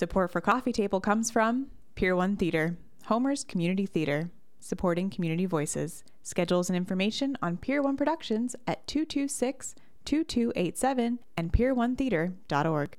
Support for Coffee Table comes from Pier 1 Theater, Homer's Community Theater, supporting community voices. Schedules and information on Pier 1 Productions at 226 2287 and pier1theater.org.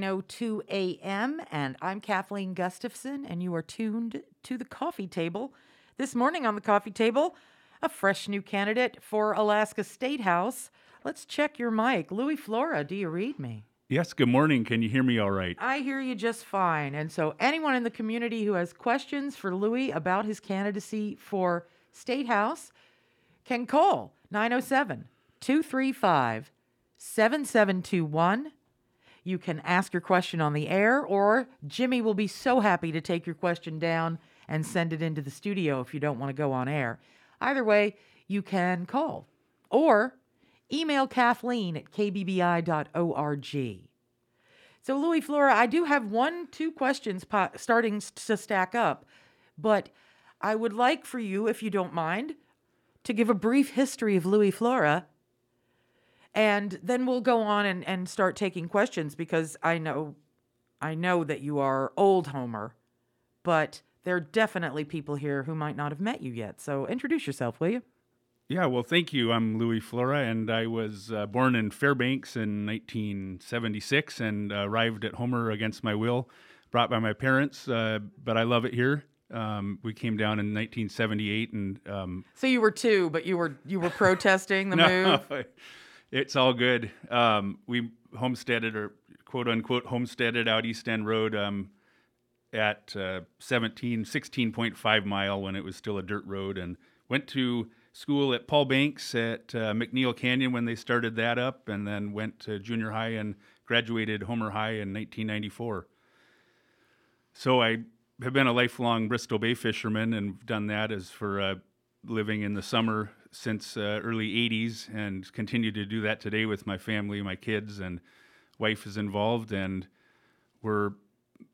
9:02 a.m. and I'm Kathleen Gustafson and you are tuned to the coffee table. This morning on the coffee table, a fresh new candidate for Alaska State House. Let's check your mic. Louis Flora, do you read me? Yes, good morning. Can you hear me all right? I hear you just fine. And so anyone in the community who has questions for Louis about his candidacy for State House can call 907 235 7721. You can ask your question on the air, or Jimmy will be so happy to take your question down and send it into the studio if you don't want to go on air. Either way, you can call or email Kathleen at kbbi.org. So, Louis Flora, I do have one, two questions po- starting to stack up, but I would like for you, if you don't mind, to give a brief history of Louis Flora and then we'll go on and, and start taking questions because I know I know that you are old Homer, but there are definitely people here who might not have met you yet. So introduce yourself, will you? Yeah, well, thank you. I'm Louis Flora, and I was uh, born in Fairbanks in 1976 and uh, arrived at Homer against my will, brought by my parents, uh, but I love it here. Um, we came down in 1978, and um, So you were two, but you were you were protesting the no, move. It's all good. Um, we homesteaded or quote unquote homesteaded out East End Road um, at uh, 17, 16.5 mile when it was still a dirt road and went to school at Paul Banks at uh, McNeil Canyon when they started that up and then went to junior high and graduated Homer High in 1994. So I have been a lifelong Bristol Bay fisherman and done that as for uh, living in the summer since uh, early 80s and continue to do that today with my family, my kids, and wife is involved. And we're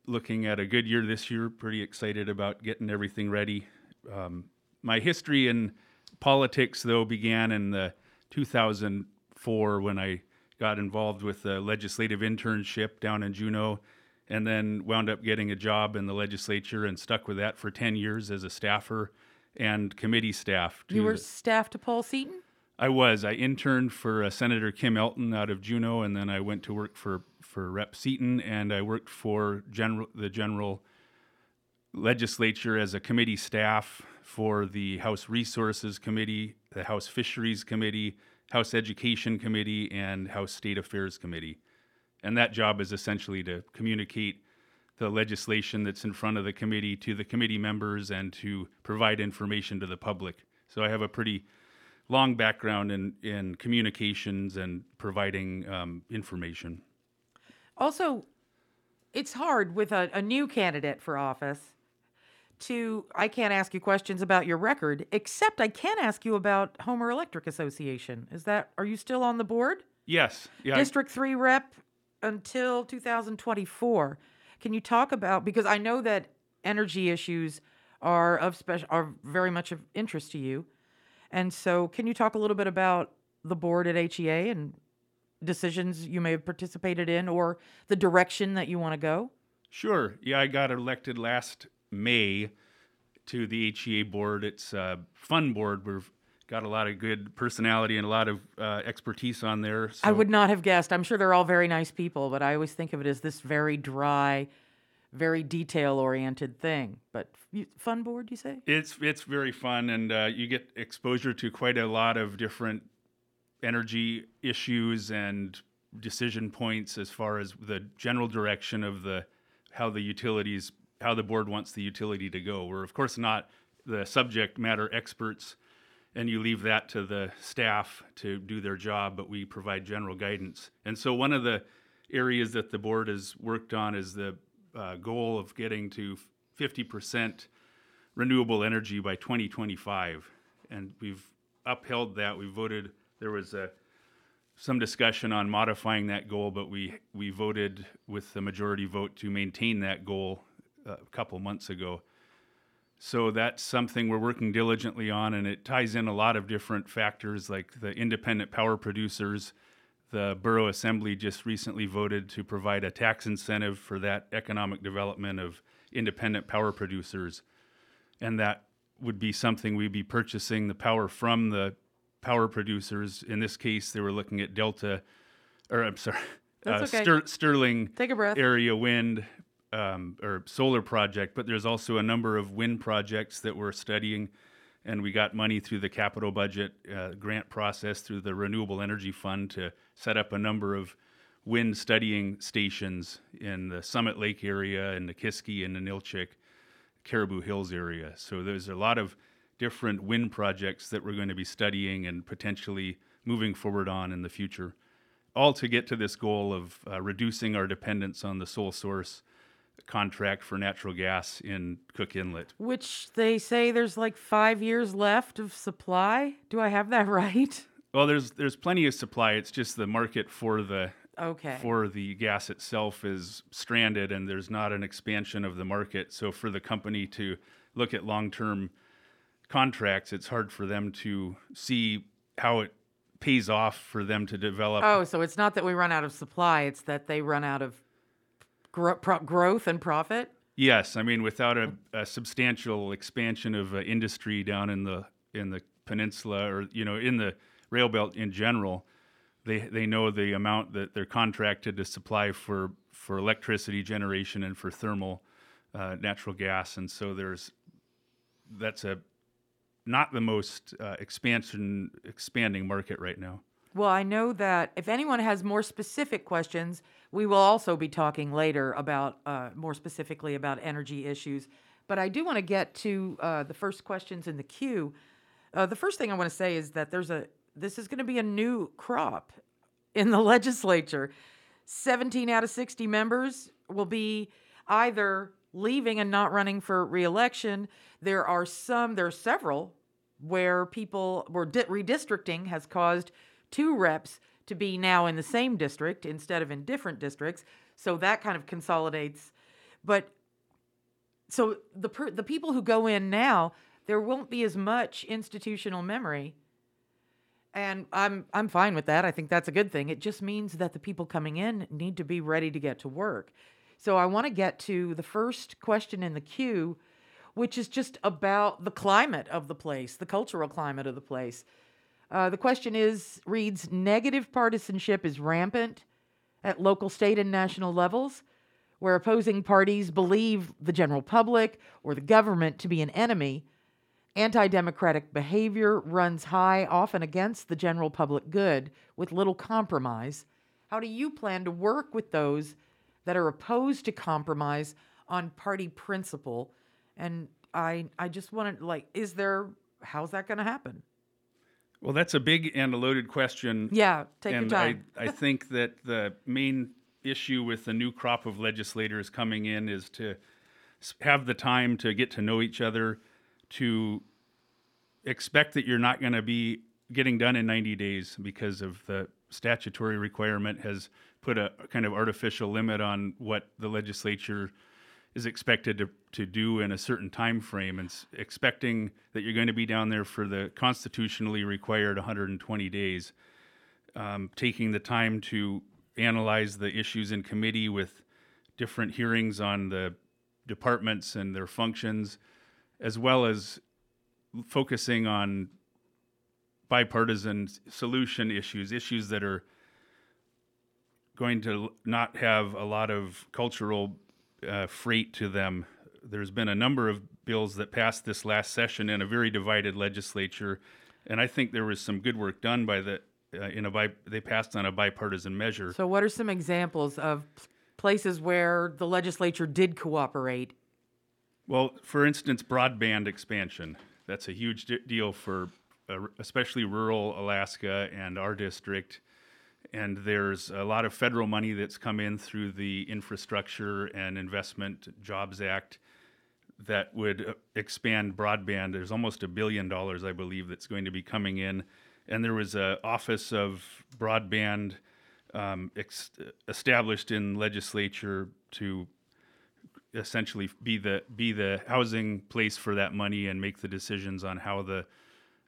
looking at a good year this year. Pretty excited about getting everything ready. Um, my history in politics, though, began in the 2004 when I got involved with a legislative internship down in Juneau, and then wound up getting a job in the legislature and stuck with that for 10 years as a staffer and committee staff. You were the- staff to Paul Seaton? I was. I interned for uh, Senator Kim Elton out of Juneau, and then I went to work for for Rep Seaton, and I worked for general the general legislature as a committee staff for the House Resources Committee, the House Fisheries Committee, House Education Committee, and House State Affairs Committee. And that job is essentially to communicate the legislation that's in front of the committee to the committee members and to provide information to the public. So I have a pretty long background in, in communications and providing um, information. Also, it's hard with a, a new candidate for office to I can't ask you questions about your record, except I can ask you about Homer Electric Association. Is that are you still on the board? Yes, yeah, I- District 3 rep until 2024. Can you talk about because I know that energy issues are of special are very much of interest to you. And so can you talk a little bit about the board at HEA and decisions you may have participated in or the direction that you want to go? Sure. Yeah, I got elected last May to the HEA board. It's a fun board. We've got a lot of good personality and a lot of uh, expertise on there. So I would not have guessed. I'm sure they're all very nice people, but I always think of it as this very dry, very detail oriented thing. But fun board, you say? It's it's very fun, and uh, you get exposure to quite a lot of different energy issues and decision points as far as the general direction of the how the utilities how the board wants the utility to go. We're of course not the subject matter experts, and you leave that to the staff to do their job, but we provide general guidance. And so one of the areas that the board has worked on is the uh, goal of getting to 50% renewable energy by 2025. And we've upheld that. We voted, there was a, some discussion on modifying that goal, but we, we voted with the majority vote to maintain that goal uh, a couple months ago. So that's something we're working diligently on, and it ties in a lot of different factors like the independent power producers. The Borough Assembly just recently voted to provide a tax incentive for that economic development of independent power producers. And that would be something we'd be purchasing the power from the power producers. In this case, they were looking at Delta, or I'm sorry, uh, okay. Ster- Sterling Take a breath. area wind um, or solar project, but there's also a number of wind projects that we're studying, and we got money through the capital budget uh, grant process through the Renewable Energy Fund to set up a number of wind studying stations in the Summit Lake area, in the Kiski and the Ninilchik, Caribou Hills area. So there's a lot of different wind projects that we're going to be studying and potentially moving forward on in the future all to get to this goal of uh, reducing our dependence on the sole source contract for natural gas in Cook Inlet. Which they say there's like five years left of supply. Do I have that right? Well, there's there's plenty of supply. It's just the market for the Okay. for the gas itself is stranded, and there's not an expansion of the market. So for the company to look at long-term contracts, it's hard for them to see how it pays off for them to develop oh, so it's not that we run out of supply; it's that they run out of gro- pro- growth and profit. Yes, I mean without a, a substantial expansion of uh, industry down in the in the peninsula or you know in the rail belt in general, they they know the amount that they're contracted to supply for for electricity generation and for thermal uh, natural gas, and so there's that's a not the most uh, expansion expanding market right now. Well, I know that if anyone has more specific questions, we will also be talking later about uh, more specifically about energy issues. But I do want to get to uh, the first questions in the queue. Uh, the first thing I want to say is that there's a this is going to be a new crop in the legislature. 17 out of 60 members will be either leaving and not running for reelection. There are some, there are several where people, where redistricting has caused two reps to be now in the same district instead of in different districts. So that kind of consolidates. But so the per, the people who go in now, there won't be as much institutional memory and I'm I'm fine with that. I think that's a good thing. It just means that the people coming in need to be ready to get to work. So I want to get to the first question in the queue, which is just about the climate of the place, the cultural climate of the place. Uh, the question is reads negative partisanship is rampant at local, state, and national levels, where opposing parties believe the general public or the government to be an enemy. Anti democratic behavior runs high, often against the general public good, with little compromise. How do you plan to work with those that are opposed to compromise on party principle? And I, I just want to like, is there, how's that going to happen? Well, that's a big and a loaded question. Yeah, take and your time. I, I think that the main issue with the new crop of legislators coming in is to have the time to get to know each other, to expect that you're not going to be getting done in 90 days because of the statutory requirement has put a kind of artificial limit on what the legislature is expected to, to do in a certain time frame and expecting that you're going to be down there for the constitutionally required 120 days um, taking the time to analyze the issues in committee with different hearings on the departments and their functions, as well as focusing on bipartisan solution issues, issues that are going to not have a lot of cultural uh, freight to them. There's been a number of bills that passed this last session in a very divided legislature, and I think there was some good work done by the uh, in a bi- they passed on a bipartisan measure. So, what are some examples of places where the legislature did cooperate Well, for instance, broadband expansion. That's a huge d- deal for uh, especially rural Alaska and our district. And there's a lot of federal money that's come in through the Infrastructure and Investment Jobs Act that would uh, expand broadband. There's almost a billion dollars, I believe, that's going to be coming in. And there was an Office of Broadband um, ex- established in legislature to essentially be the be the housing place for that money and make the decisions on how the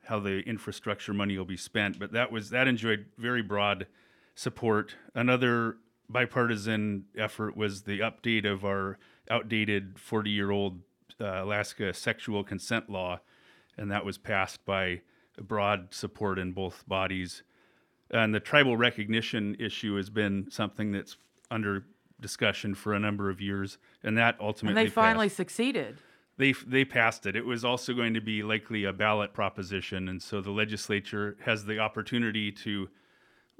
how the infrastructure money will be spent. But that was that enjoyed very broad support. Another bipartisan effort was the update of our outdated 40 year old uh, Alaska sexual consent law, and that was passed by broad support in both bodies. And the tribal recognition issue has been something that's under discussion for a number of years, and that ultimately And they finally passed. succeeded. they they passed it. It was also going to be likely a ballot proposition, and so the legislature has the opportunity to,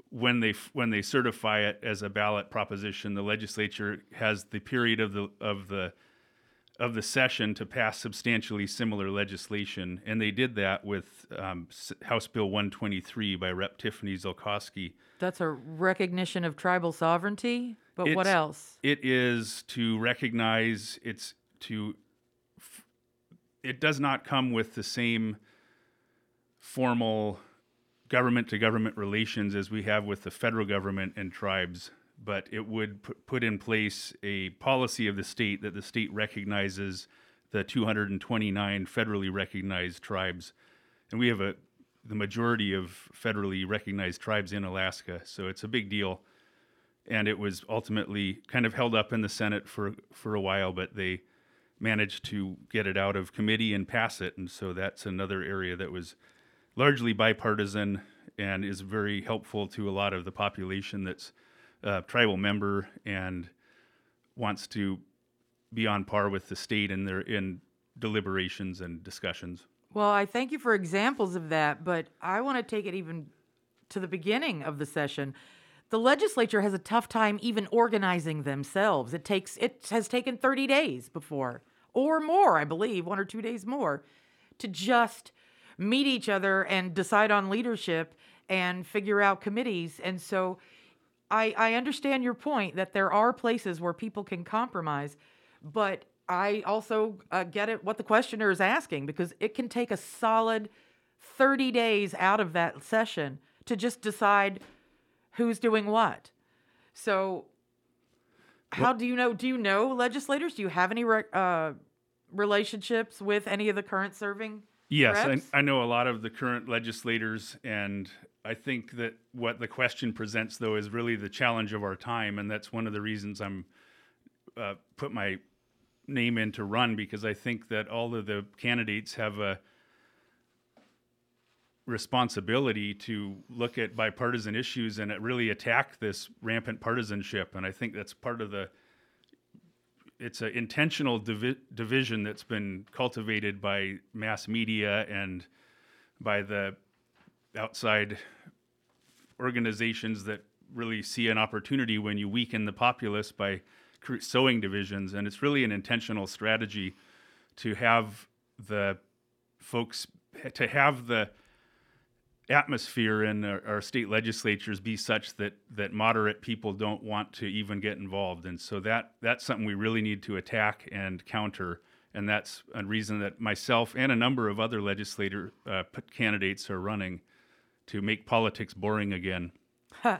when they when they certify it as a ballot proposition, the legislature has the period of the of the of the session to pass substantially similar legislation, and they did that with um, House Bill 123 by Rep. Tiffany Zulkosky. That's a recognition of tribal sovereignty. But what else? It is to recognize it's to. f- It does not come with the same formal government to government relations as we have with the federal government and tribes, but it would put in place a policy of the state that the state recognizes the 229 federally recognized tribes, and we have a the majority of federally recognized tribes in Alaska, so it's a big deal. And it was ultimately kind of held up in the Senate for for a while, but they managed to get it out of committee and pass it, and so that's another area that was largely bipartisan and is very helpful to a lot of the population that's uh, tribal member and wants to be on par with the state in their in deliberations and discussions. Well, I thank you for examples of that, but I want to take it even to the beginning of the session. The legislature has a tough time even organizing themselves. It takes it has taken 30 days before or more, I believe, one or two days more to just meet each other and decide on leadership and figure out committees. And so I, I understand your point that there are places where people can compromise, but I also uh, get it what the questioner is asking because it can take a solid 30 days out of that session to just decide who's doing what. So, how do you know? Do you know legislators? Do you have any re- uh, relationships with any of the current serving? Yes. I, I know a lot of the current legislators, and I think that what the question presents, though, is really the challenge of our time, and that's one of the reasons I'm uh, put my name in to run because I think that all of the candidates have a responsibility to look at bipartisan issues and really attack this rampant partisanship, and I think that's part of the it's an intentional divi- division that's been cultivated by mass media and by the outside organizations that really see an opportunity when you weaken the populace by sowing divisions. And it's really an intentional strategy to have the folks, to have the atmosphere in our, our state legislatures be such that that moderate people don't want to even get involved, and so that that's something we really need to attack and counter. And that's a reason that myself and a number of other legislator uh, candidates are running to make politics boring again.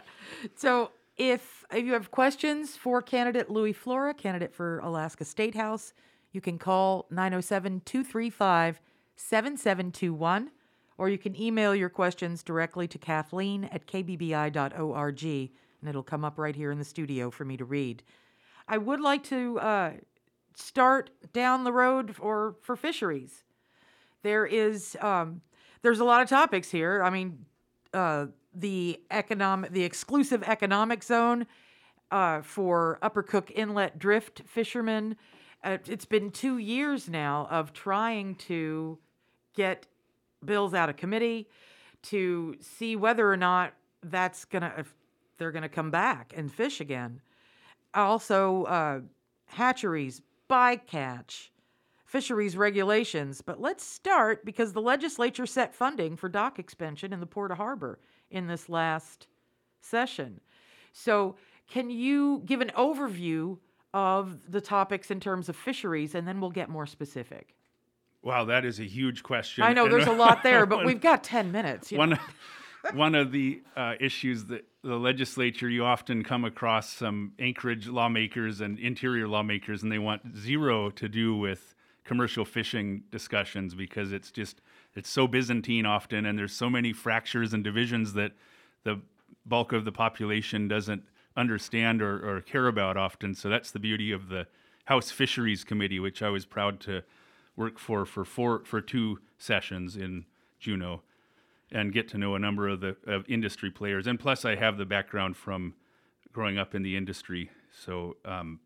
So, if, if you have questions for candidate Louis Flora, candidate for Alaska State House, you can call 907 235 7721, or you can email your questions directly to Kathleen at kbbi.org, and it'll come up right here in the studio for me to read. I would like to uh, start down the road for, for fisheries. There is um, there's a lot of topics here. I mean, uh, the economic, the exclusive economic zone uh, for Upper Cook Inlet drift fishermen. Uh, it's been two years now of trying to get bills out of committee to see whether or not that's gonna if they're gonna come back and fish again. Also, uh, hatcheries, bycatch, fisheries regulations. But let's start because the legislature set funding for dock expansion in the Port of Harbor in this last session. So, can you give an overview of the topics in terms of fisheries, and then we'll get more specific? Wow, that is a huge question. I know And there's a lot there, but one- we've got 10 minutes. you know. one one of the uh, issues that the legislature you often come across some Anchorage lawmakers and interior lawmakers, and they want zero to do with commercial fishing discussions because it's just it's so Byzantine often, and there's so many fractures and divisions that the bulk of the population doesn't understand or, or care about often. So that's the beauty of the House Fisheries Committee, which I was proud to work for for four for two sessions in Juneau and get to know a number of the of industry players. And plus, I have the background from growing up in the industry, so um,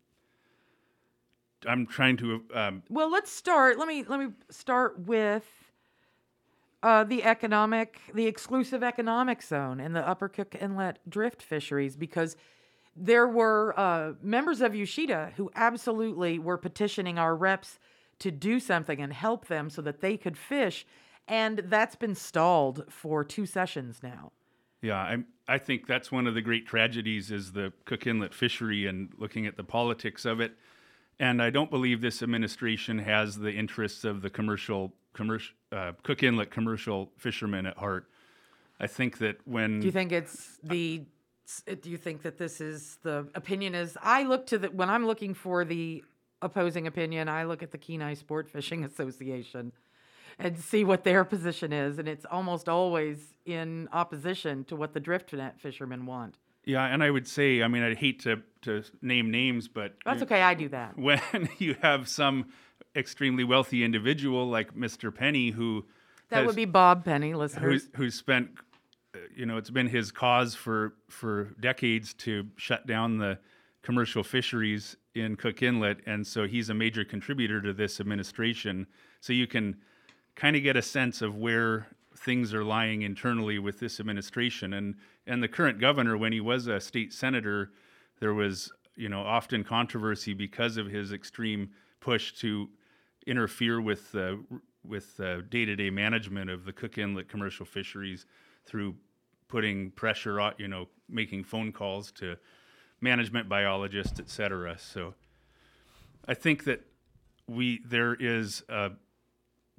I'm trying to. Um, Well, let's start. Let me let me start with uh, the economic, the exclusive economic zone in the Upper Cook Inlet drift fisheries, because there were uh, members of UCIDA who absolutely were petitioning our reps to do something and help them so that they could fish, and that's been stalled for two sessions now. yeah, I'm. I think that's one of the great tragedies is the Cook Inlet fishery and looking at the politics of it. And I don't believe this administration has the interests of the commercial, commercial uh, Cook Inlet commercial fishermen at heart. I think that when Do you think it's the? Do you think that this is the opinion? Is I look to the when I'm looking for the opposing opinion, I look at the Kenai Sport Fishing Association and see what their position is, and it's almost always in opposition to what the drift net fishermen want. Yeah, and I would say, I mean, I'd hate to to name names, but That's okay. I do that. when you have some extremely wealthy individual like Mr. Penney who That has, would be Bob Penney, listeners. who's, who's spent, uh, you know, it's been his cause for for decades to shut down the commercial fisheries in Cook Inlet, and so he's a major contributor to this administration. So you can kind of get a sense of where things are lying internally with this administration and and the current governor when he was a state senator there was you know often controversy because of his extreme push to interfere with uh, with uh, day-to-day management of the Cook Inlet commercial fisheries through putting pressure on you know making phone calls to management biologists et cetera. So I think that we there is a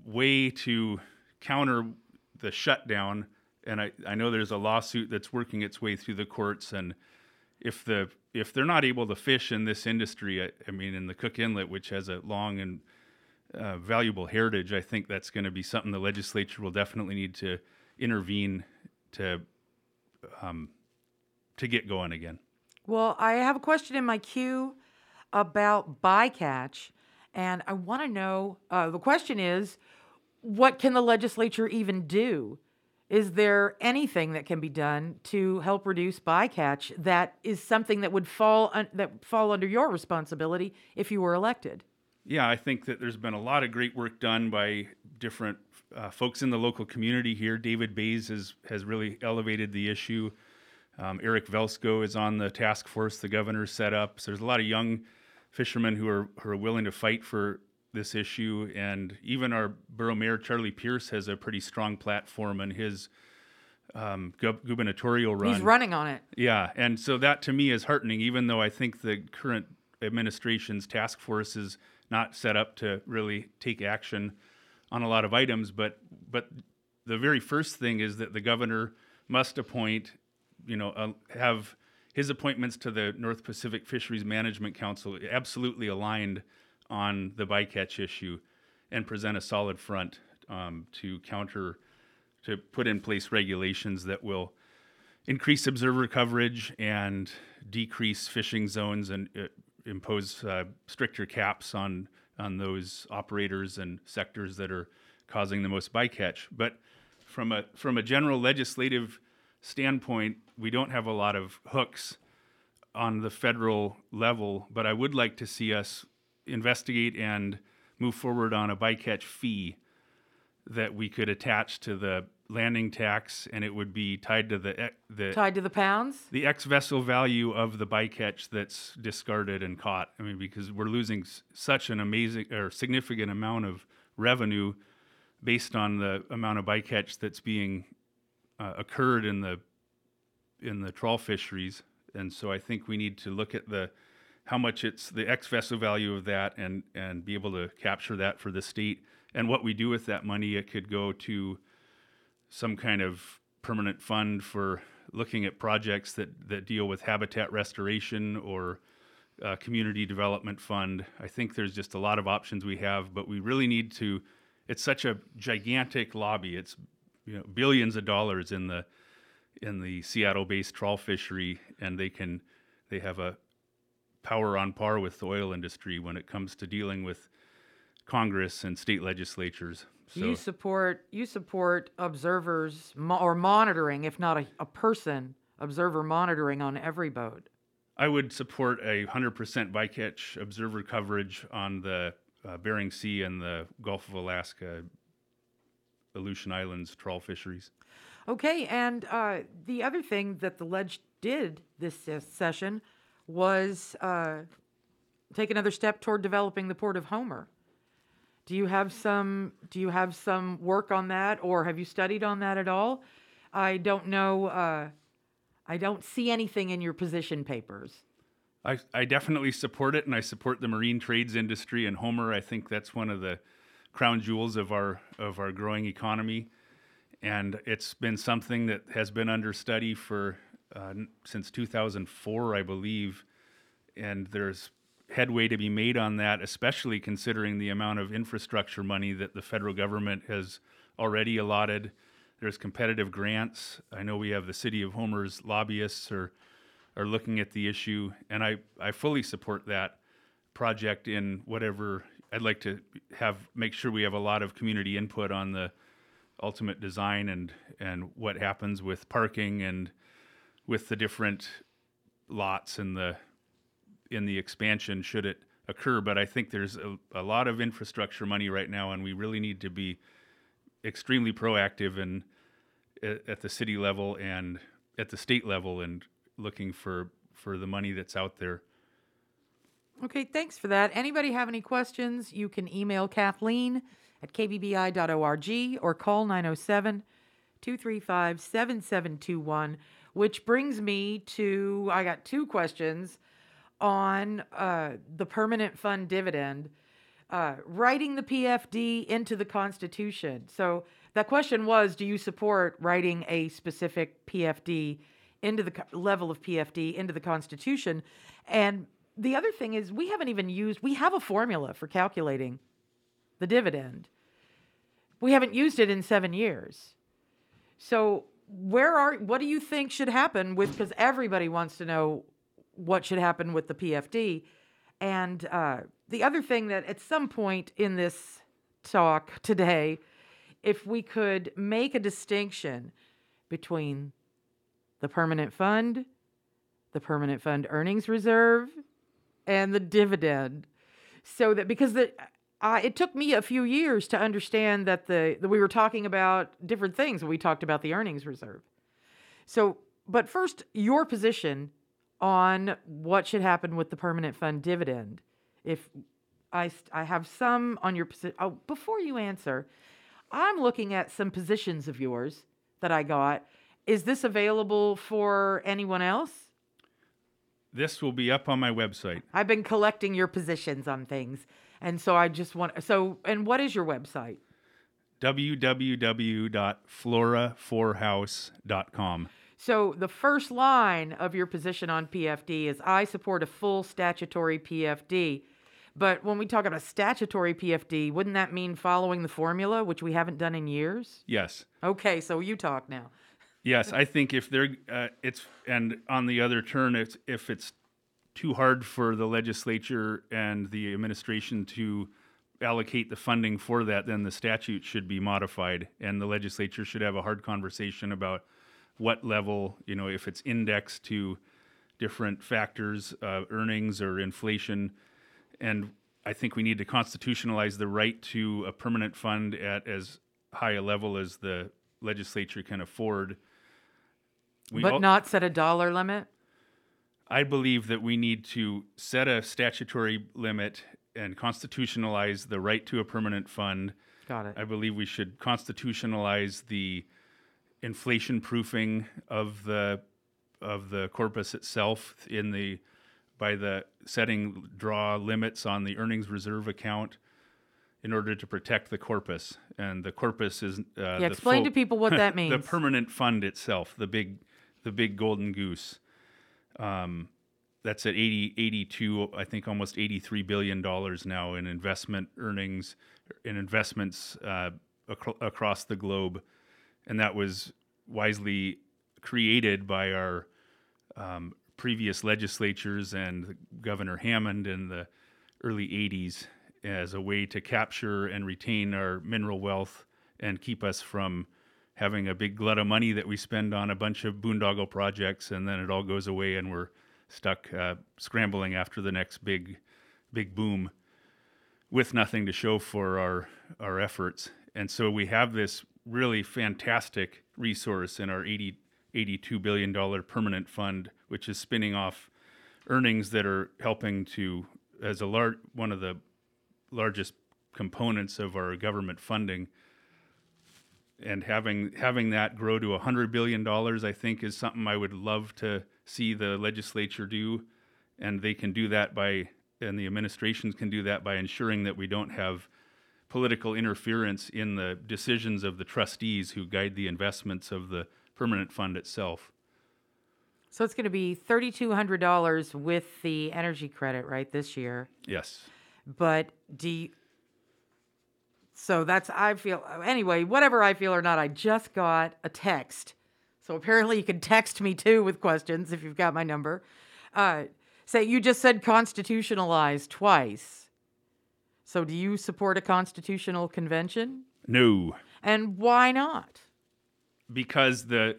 way to counter the shutdown. And I, I know there's a lawsuit that's working its way through the courts. And if the if they're not able to fish in this industry I, I mean in the cook inlet which has a long and uh, valuable heritage i think that's going to be something the legislature will definitely need to intervene to um, to get going again Well, I have a question in my queue about bycatch, and I want to know. Uh, the question is, what can the legislature even do? Is there anything that can be done to help reduce bycatch that is something that would fall un- that fall under your responsibility if you were elected? Yeah, I think that there's been a lot of great work done by different uh, folks in the local community here. David Bays has has really elevated the issue. Um, Eric Velsko is on the task force the governor set up. So there's a lot of young fishermen who are who are willing to fight for this issue, and even our borough mayor Charlie Pierce has a pretty strong platform in his um, gub- gubernatorial run. He's running on it. Yeah, and so that to me is heartening, even though I think the current administration's task force is not set up to really take action on a lot of items. But but the very first thing is that the governor must appoint, you know, uh, have his appointments to the North Pacific Fisheries Management Council absolutely aligned on the bycatch issue, and present a solid front um, to counter to put in place regulations that will increase observer coverage and decrease fishing zones and uh, impose uh, stricter caps on on those operators and sectors that are causing the most bycatch. But from a from a general legislative standpoint, we don't have a lot of hooks on the federal level. But I would like to see us investigate and move forward on a bycatch fee that we could attach to the landing tax, and it would be tied to the the Tied to the pounds? the ex vessel value of the bycatch that's discarded and caught. I mean, because we're losing s- such an amazing or significant amount of revenue based on the amount of bycatch that's being uh, occurred in the in the trawl fisheries. And so I think we need to look at the how much it's the ex vessel value of that and and be able to capture that for the state and what we do with that money. It could go to some kind of permanent fund for looking at projects that, that deal with habitat restoration or uh, community development fund. I think there's just a lot of options we have, but we really need to. It's such a gigantic lobby. It's you know billions of dollars in the in the Seattle-based trawl fishery, and they can they have a power on par with the oil industry when it comes to dealing with Congress and state legislatures. So You support you support observers mo- or monitoring, if not a, a person, observer monitoring on every boat. I would support a 100% bycatch observer coverage on the uh, Bering Sea and the Gulf of Alaska, Aleutian Islands trawl fisheries. Okay, and uh, the other thing that the ledge did this session was uh, take another step toward developing the port of Homer. Do you have some? Do you have some work on that, or have you studied on that at all? I don't know. Uh, I don't see anything in your position papers. I, I definitely support it, and I support the marine trades industry. And Homer, I think that's one of the crown jewels of our of our growing economy, and it's been something that has been under study for uh, since 2004, I believe. And there's headway to be made on that, especially considering the amount of infrastructure money that the federal government has already allotted. There's competitive grants. I know we have the city of Homer's lobbyists are are looking at the issue, and I, I fully support that project in whatever I'd like to have make sure we have a lot of community input on the ultimate design and and what happens with parking and with the different lots in the in the expansion should it occur. But I think there's a, a lot of infrastructure money right now and we really need to be extremely proactive and at, at the city level and at the state level and looking for for the money that's out there Okay, thanks for that. Anybody have any questions? You can email Kathleen at kbbi.org or call 907 235 7721, which brings me to I got two questions on uh, the permanent fund dividend. Uh, writing the PFD into the Constitution. So that question was Do you support writing a specific PFD into the level of PFD into the Constitution? And the other thing is, we haven't even used, we have a formula for calculating the dividend. We haven't used it in seven years. So, where are, what do you think should happen with, because everybody wants to know what should happen with the PFD. And uh, the other thing that at some point in this talk today, if we could make a distinction between the permanent fund, the permanent fund earnings reserve, and the dividend, so that because the uh, it took me a few years to understand that the that we were talking about different things when we talked about the earnings reserve. So, but first, your position on what should happen with the permanent fund dividend. If I, I have some on your position. Oh, before you answer, I'm looking at some positions of yours that I got. Is this available for anyone else? This will be up on my website I've been collecting your positions on things. And so I just want so and what is your website? www.floraforhouse.com So the first line of your position on PFD is I support a full statutory PFD. But when we talk about a statutory PFD, wouldn't that mean following the formula, which we haven't done in years? yes Okay, so you talk now. Yes, I think if they're uh, it's and on the other turn, it's if it's too hard for the legislature and the administration to allocate the funding for that, then the statute should be modified, and the legislature should have a hard conversation about what level, you know, if it's indexed to different factors, uh, earnings or inflation, and I think we need to constitutionalize the right to a permanent fund at as high a level as the legislature can afford. We but not set a dollar limit. I believe that we need to set a statutory limit and constitutionalize the right to a permanent fund. Got it. I believe we should constitutionalize the inflation proofing of the of the corpus itself in the by the setting draw limits on the earnings reserve account in order to protect the corpus and the corpus is uh, yeah, explain full- to people what that means. the permanent fund itself the big the big golden goose. Um, that's at 80 82 i think almost 83 billion dollars now in investment earnings in investments uh, acro- across the globe. And that was wisely created by our um, previous legislatures and Governor Hammond in the early 80s as a way to capture and retain our mineral wealth and keep us from having a big glut of money that we spend on a bunch of boondoggle projects and then it all goes away and we're stuck uh, scrambling after the next big big boom with nothing to show for our our efforts. And so we have this really fantastic resource in our 80 82 billion dollar permanent fund which is spinning off earnings that are helping to as a large one of the largest components of our government funding and having having that grow to 100 billion dollars I think is something I would love to see the legislature do and they can do that by and the administrations can do that by ensuring that we don't have political interference in the decisions of the trustees who guide the investments of the permanent fund itself. so it's going to be thirty-two hundred dollars with the energy credit, right, this year. Yes. But do you, so that's I feel anyway. Whatever I feel or not, I just got a text. So apparently you can text me too with questions if you've got my number. Uh, say you just said constitutionalized twice. So do you support a constitutional convention? No, And why not? because the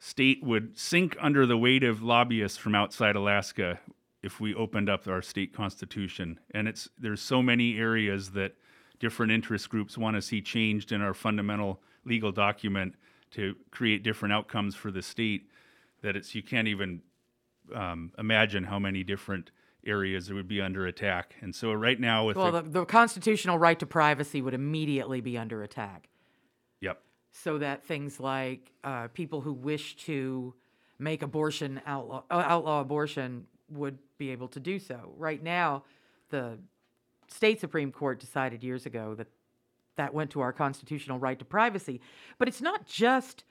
state would sink under the weight of lobbyists from outside Alaska if we opened up our state constitution. And it's there's so many areas that different interest groups want to see changed in our fundamental legal document to create different outcomes for the state that it's you can't even um, imagine how many different areas it would be under attack. And so right now with Well, the, the, the constitutional right to privacy would immediately be under attack. yep. so that things like uh, people who wish to make abortion outlaw, uh, outlaw abortion would be able to do so. Right now, the state supreme court decided years ago that that went to our constitutional right to privacy. But it's not just.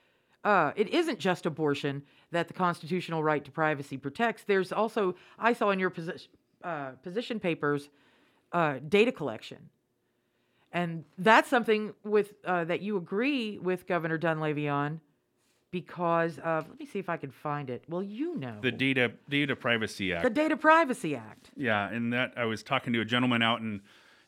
Uh, it isn't just abortion that the constitutional right to privacy protects. There's also, I saw in your posi- uh, position papers, uh, data collection. And that's something with uh, that you agree with Governor Dunleavy on because of, let me see if I can find it. Well, you know. The Data Data Privacy Act. the Data Privacy Act. Yeah, and that I was talking to a gentleman out in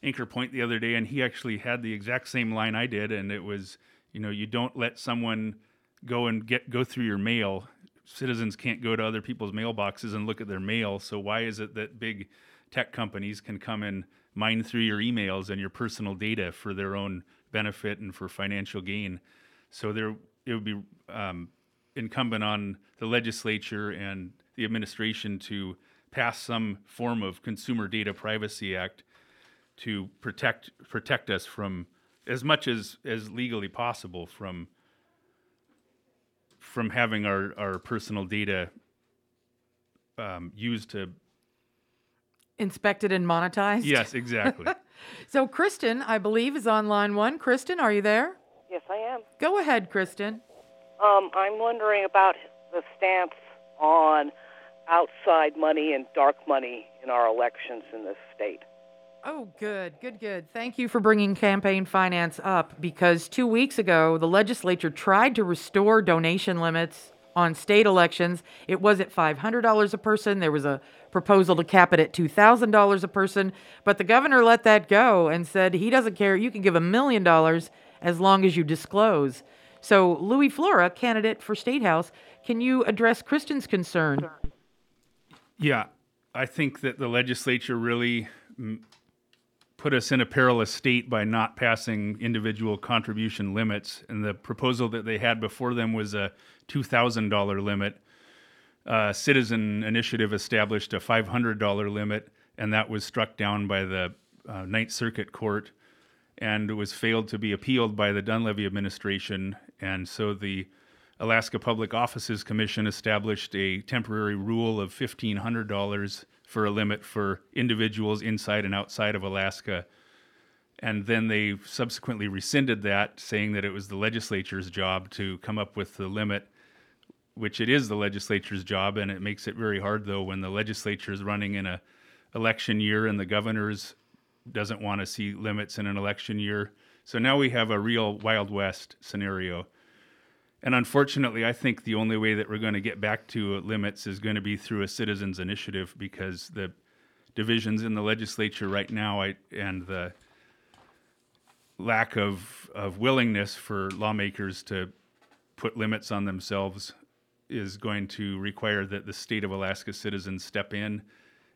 Anchor Point the other day, and he actually had the exact same line I did, and it was, you know, you don't let someone go and get go through your mail. Citizens can't go to other people's mailboxes and look at their mail. So why is it that big tech companies can come and mine through your emails and your personal data for their own benefit and for financial gain? So there, it would be um, incumbent on the legislature and the administration to pass some form of Consumer Data Privacy Act to protect protect us from as much as as legally possible from from having our our personal data um, used to Inspected and monetized. yes exactly So Kristen, I believe, is on line one. Kristen, are you there? Yes, I am. Go ahead, Kristen. Um, I'm wondering about the stance on outside money and dark money in our elections in this state. Oh, good, good, good. Thank you for bringing campaign finance up because two weeks ago, the legislature tried to restore donation limits on state elections. It was at $500 a person. There was a proposal to cap it at $2,000 a person, but the governor let that go and said he doesn't care. You can give a million dollars as long as you disclose. So, Louis Flora, candidate for State House, can you address Kristen's concern? yeah I think that the legislature really mm, put us in a perilous state by not passing individual contribution limits. And the proposal that they had before them was a $2,000 limit. Uh, Citizen Initiative established a $500 limit, and that was struck down by the uh, Ninth Circuit Court and was failed to be appealed by the Dunleavy administration. And so the Alaska Public Offices Commission established a temporary rule of $1,500 for a limit for individuals inside and outside of Alaska. And then they subsequently rescinded that, saying that it was the legislature's job to come up with the limit, which it is the legislature's job. And it makes it very hard, though, when the legislature is running in a election year and the governor's doesn't want to see limits in an election year. So now we have a real Wild West scenario. And unfortunately, I think the only way that we're going to get back to limits is going to be through a citizens' initiative because the divisions in the legislature right now I, and the lack of, of willingness for lawmakers to put limits on themselves is going to require that the state of Alaska citizens step in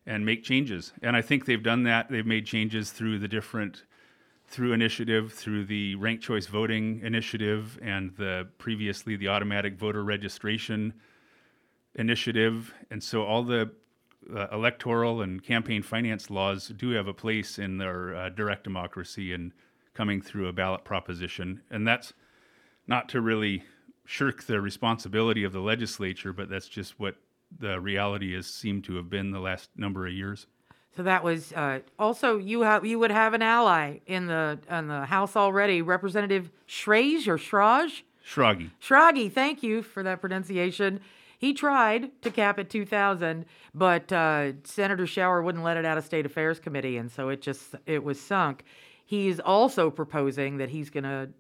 and make changes. And I think they've done that. They've made changes through the different through initiative, through the ranked choice voting initiative, and the previously the automatic voter registration initiative. And so all the uh, electoral and campaign finance laws do have a place in their uh, direct democracy and coming through a ballot proposition. And that's not to really shirk the responsibility of the legislature, but that's just what the reality has seemed to have been the last number of years. So that was uh, also you have you would have an ally in the in the House already, Representative Schrage or Schrage. Schrage. Schrage, thank you for that pronunciation. He tried to cap at 2,000, but uh, Senator Shower wouldn't let it out of State Affairs Committee, and so it just it was sunk. He's also proposing that he's going to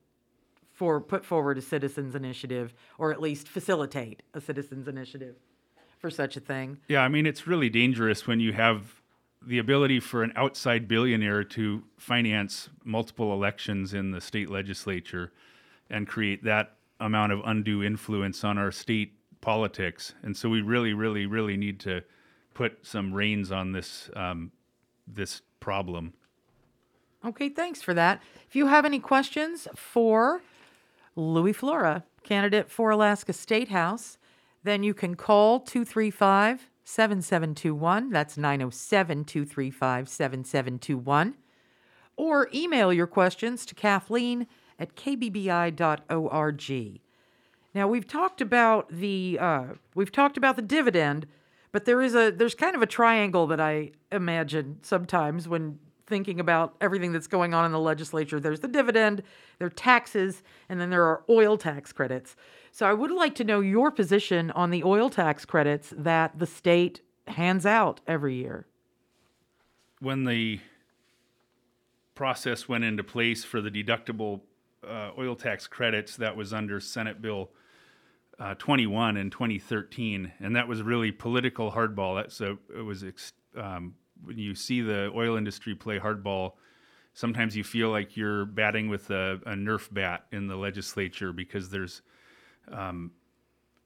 for put forward a citizens initiative, or at least facilitate a citizens initiative for such a thing. Yeah, I mean it's really dangerous when you have the ability for an outside billionaire to finance multiple elections in the state legislature and create that amount of undue influence on our state politics. And so we really, really, really need to put some reins on this um, this problem. Okay, thanks for that. If you have any questions for Louis Flora, candidate for Alaska State House, then you can call 235 7721. That's 907 235 7721. Or email your questions to Kathleen at kbbi.org. Now we've talked about the uh, we've talked about the dividend, but there is a there's kind of a triangle that I imagine sometimes when thinking about everything that's going on in the legislature. There's the dividend, there are taxes, and then there are oil tax credits. So I would like to know your position on the oil tax credits that the state hands out every year. When the process went into place for the deductible uh, oil tax credits, that was under Senate Bill uh, 21 in 2013, and that was really political hardball. A, it was ex- um, when you see the oil industry play hardball. Sometimes you feel like you're batting with a, a Nerf bat in the legislature because there's um,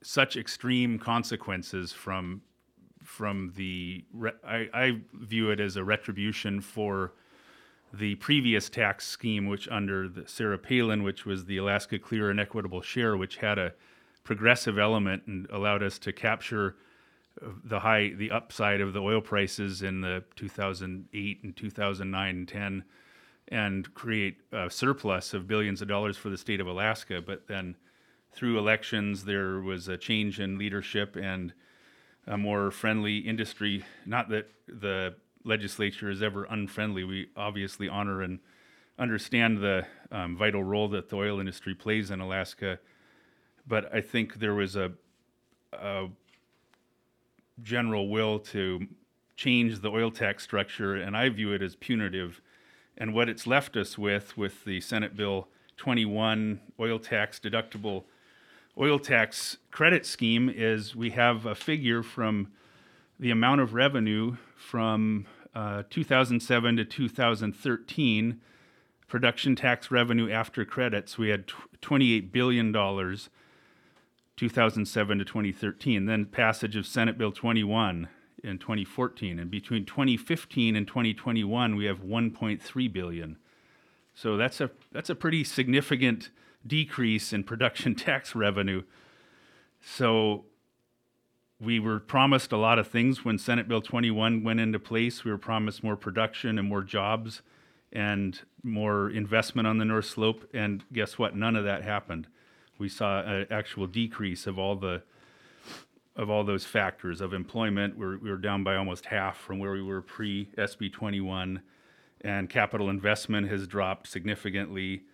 such extreme consequences from from the. Re- I, I view it as a retribution for the previous tax scheme, which under Sarah Palin, which was the Alaska Clear and Equitable Share, which had a progressive element and allowed us to capture uh, the high, the upside of the oil prices in the 2008 and 2009 and 10, and create a surplus of billions of dollars for the state of Alaska. But then through elections, there was a change in leadership and a more friendly industry. Not that the legislature is ever unfriendly. We obviously honor and understand the um, vital role that the oil industry plays in Alaska. But I think there was a, a general will to change the oil tax structure, and I view it as punitive. And what it's left us with, with the Senate Bill 21 oil tax deductible oil tax credit scheme is we have a figure from the amount of revenue from uh, 2007 to 2013 production tax revenue after credits we had 28 billion dollars 2007 to 2013 then passage of senate bill 21 in 2014, and between 2015 and 2021, we have 1.3 billion. So that's a that's a pretty significant decrease in production tax revenue. So we were promised a lot of things when Senate Bill 21 went into place. We were promised more production and more jobs and more investment on the North Slope. And guess what? None of that happened. We saw an actual decrease of all the of all those factors of employment. We're, we were down by almost half from where we were pre SB 21, and capital investment has dropped significantly,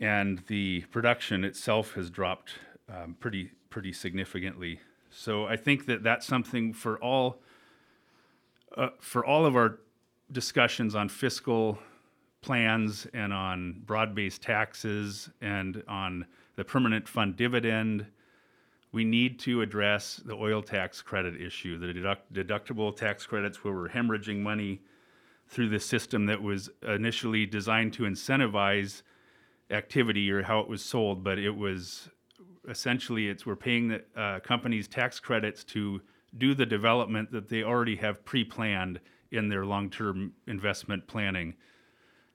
and the production itself has dropped um, pretty pretty significantly. So I think that that's something for all uh, for all of our discussions on fiscal plans and on broad-based taxes and on the permanent fund dividend. We need to address the oil tax credit issue, the deduct- deductible tax credits where we're hemorrhaging money through the system that was initially designed to incentivize activity or how it was sold, but it was essentially it's we're paying the uh, companies tax credits to do the development that they already have pre-planned in their long-term investment planning.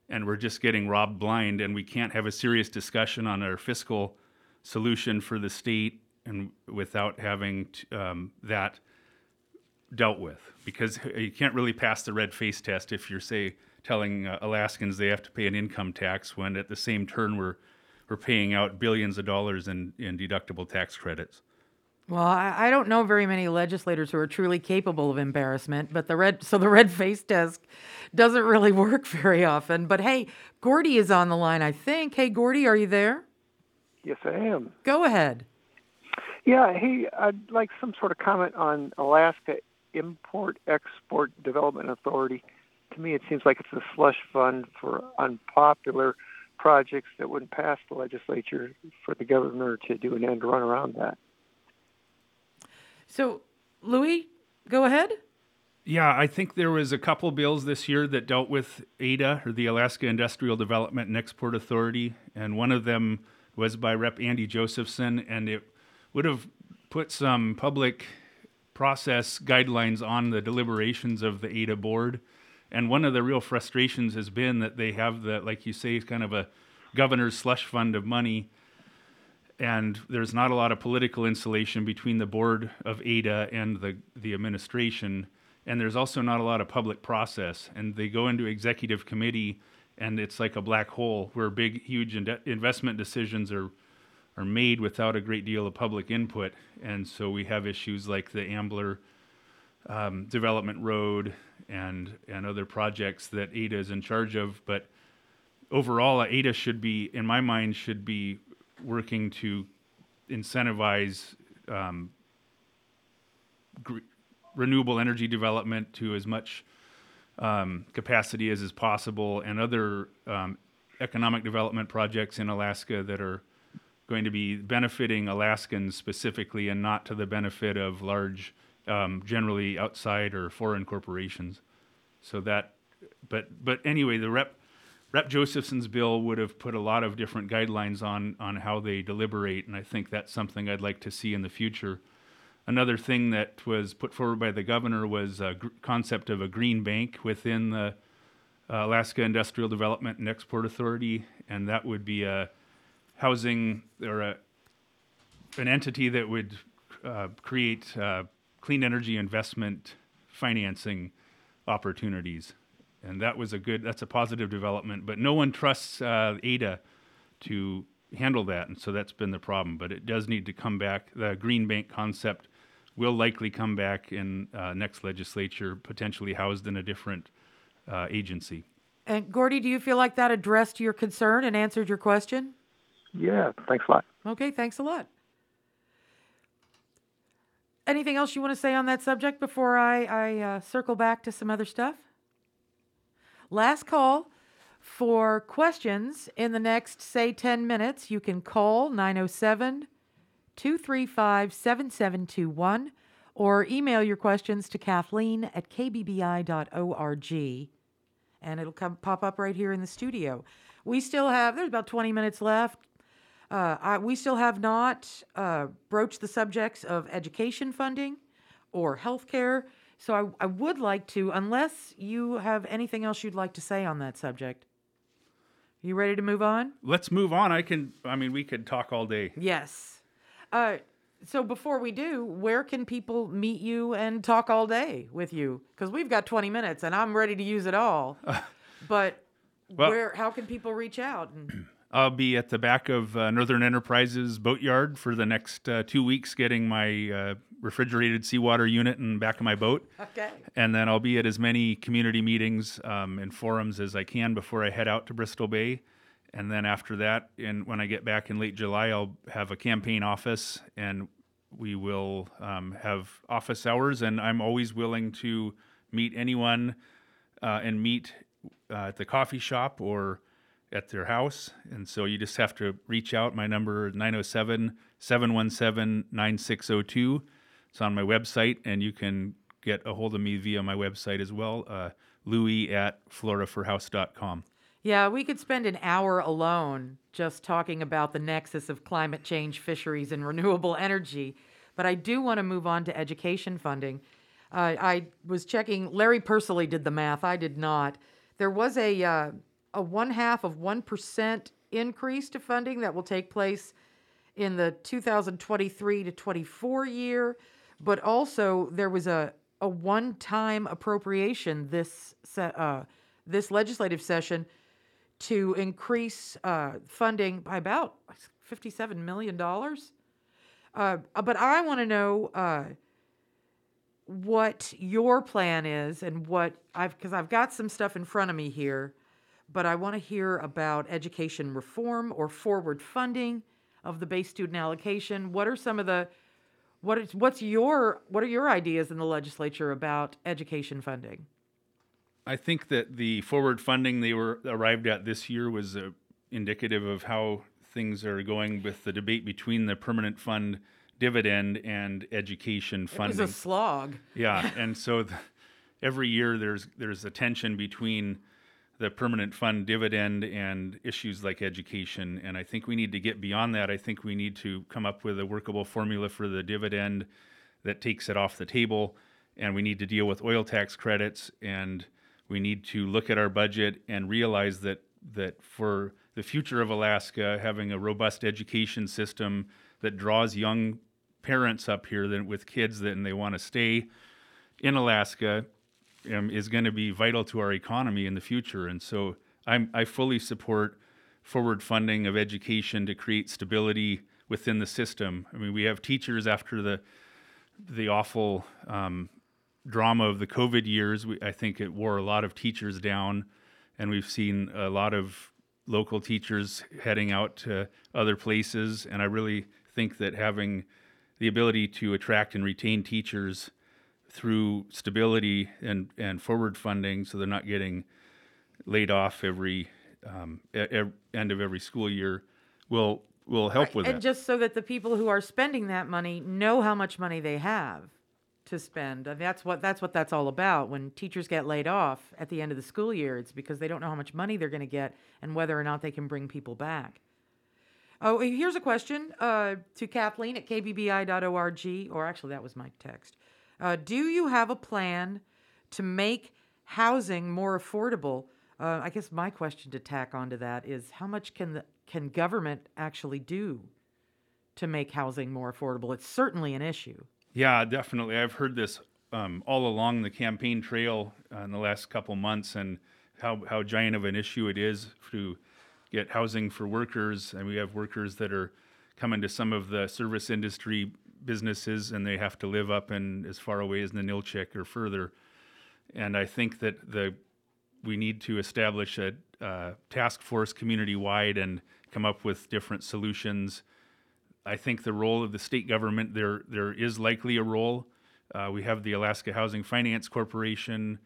And we're just getting robbed blind and we can't have a serious discussion on our fiscal solution for the state and without having t- um, that dealt with. Because you can't really pass the red face test if you're say telling uh, Alaskans they have to pay an income tax when at the same turn we're we're paying out billions of dollars in, in deductible tax credits. Well, I, I don't know very many legislators who are truly capable of embarrassment, but the red so the red face test doesn't really work very often. But hey, Gordy is on the line, I think. Hey, Gordy, are you there? Yes, I am. Go ahead. Yeah, hey, I'd like some sort of comment on Alaska Import Export Development Authority. To me, it seems like it's a slush fund for unpopular projects that wouldn't pass the legislature for the governor to do an end run around that. So, Louis, go ahead. Yeah, I think there was a couple bills this year that dealt with AIDEA or the Alaska Industrial Development and Export Authority, and one of them was by Rep. Andy Josephson, and it would have put some public process guidelines on the deliberations of the AIDEA board. And one of the real frustrations has been that they have the, like you say, kind of a governor's slush fund of money and there's not a lot of political insulation between the board of AIDEA and the, the administration. And there's also not a lot of public process. And they go into executive committee, and it's like a black hole where big, huge in- investment decisions are, are made without a great deal of public input. And so we have issues like the Ambler um, Development Road and, and other projects that AIDEA is in charge of. But overall, AIDEA should be, in my mind, should be working to incentivize um, gr- renewable energy development to as much um, capacity as is possible, and other um, economic development projects in Alaska that are going to be benefiting Alaskans specifically, and not to the benefit of large, um, generally outside or foreign corporations. So that, but but anyway, the rep Rep. Josephson's bill would have put a lot of different guidelines on on how they deliberate, and I think that's something I'd like to see in the future. Another thing that was put forward by the governor was a gr- concept of a green bank within the uh, Alaska Industrial Development and Export Authority, and that would be a housing or a, an entity that would uh, create uh, clean energy investment financing opportunities and that was a good that's a positive development but no one trusts uh, AIDEA to handle that and so that's been the problem but it does need to come back the green bank concept will likely come back in uh, next legislature potentially housed in a different uh, agency And Gordy, do you feel like that addressed your concern and answered your question? Yeah, thanks a lot. Okay, thanks a lot. Anything else you want to say on that subject before I, I uh, circle back to some other stuff? Last call for questions in the next, say, 10 minutes. You can call 907 235 7721 or email your questions to Kathleen at kbbi.org and it'll come pop up right here in the studio. We still have, there's about 20 minutes left. Uh, I, we still have not uh, broached the subjects of education funding or health care. So I, I would like to, unless you have anything else you'd like to say on that subject. You ready to move on? Let's move on. I can. I mean, we could talk all day. Yes. Uh, so before we do, where can people meet you and talk all day with you? Because we've got 20 minutes and I'm ready to use it all. but Well- where? How can people reach out? And, I'll be at the back of uh, Northern Enterprises boatyard for the next uh, two weeks, getting my uh, refrigerated seawater unit in back of my boat. okay. And then I'll be at as many community meetings um, and forums as I can before I head out to Bristol Bay. And then after that, and when I get back in late July, I'll have a campaign office and we will um, have office hours. And I'm always willing to meet anyone uh, and meet uh, at the coffee shop or at their house. And so you just have to reach out. My number is 907 717 9602. It's on my website, and you can get a hold of me via my website as well, uh, louis at floraforhouse.com. Yeah, we could spend an hour alone just talking about the nexus of climate change, fisheries, and renewable energy. But I do want to move on to education funding. Uh, I was checking. Larry Persily did the math. I did not. There was a uh, a one half of one percent increase to funding that will take place in the 2023 to 24 year, but also there was a a one time appropriation this uh, this legislative session to increase uh, funding by about $57 million. Uh, but I want to know uh, what your plan is and what I've, because I've got some stuff in front of me here, but I want to hear about education reform or forward funding of the base student allocation. What are some of the, what is, what's your, what are your ideas in the legislature about education funding? I think that the forward funding they were arrived at this year was uh, indicative of how things are going with the debate between the permanent fund dividend and education It funding. was a slog. Yeah, and so th every year there's there's a tension between the permanent fund dividend and issues like education, and I think we need to get beyond that. I think we need to come up with a workable formula for the dividend that takes it off the table, and we need to deal with oil tax credits, and we need to look at our budget and realize that that for the future of Alaska, having a robust education system that draws young parents up here with kids that and they want to stay in Alaska um, is going to be vital to our economy in the future. And so I'm, I fully support forward funding of education to create stability within the system. I mean, we have teachers after the the awful um, drama of the COVID years. We, I think it wore a lot of teachers down, and we've seen a lot of local teachers heading out to other places. And I really think that having the ability to attract and retain teachers through stability and, and forward funding so they're not getting laid off every um, e- end of every school year will will help with that. and that. just so that the people who are spending that money know how much money they have to spend. And that's what that's what that's all about. When teachers get laid off at the end of the school year, it's because they don't know how much money they're going to get and whether or not they can bring people back. Oh, here's a question uh, to Kathleen at kbbi.org, or actually, that was my text. Uh, do you have a plan to make housing more affordable? Uh, I guess my question to tack onto that is how much can the, can government actually do to make housing more affordable? It's certainly an issue. Yeah, definitely. I've heard this um, all along the campaign trail uh, in the last couple months, and how how giant of an issue it is to get housing for workers. And we have workers that are coming to some of the service industry businesses, and they have to live up in as far away as Ninilchik or further. And I think that the we need to establish a uh, task force community wide and come up with different solutions. I think the role of the state government there there is likely a role. Uh, we have the Alaska Housing Finance Corporation.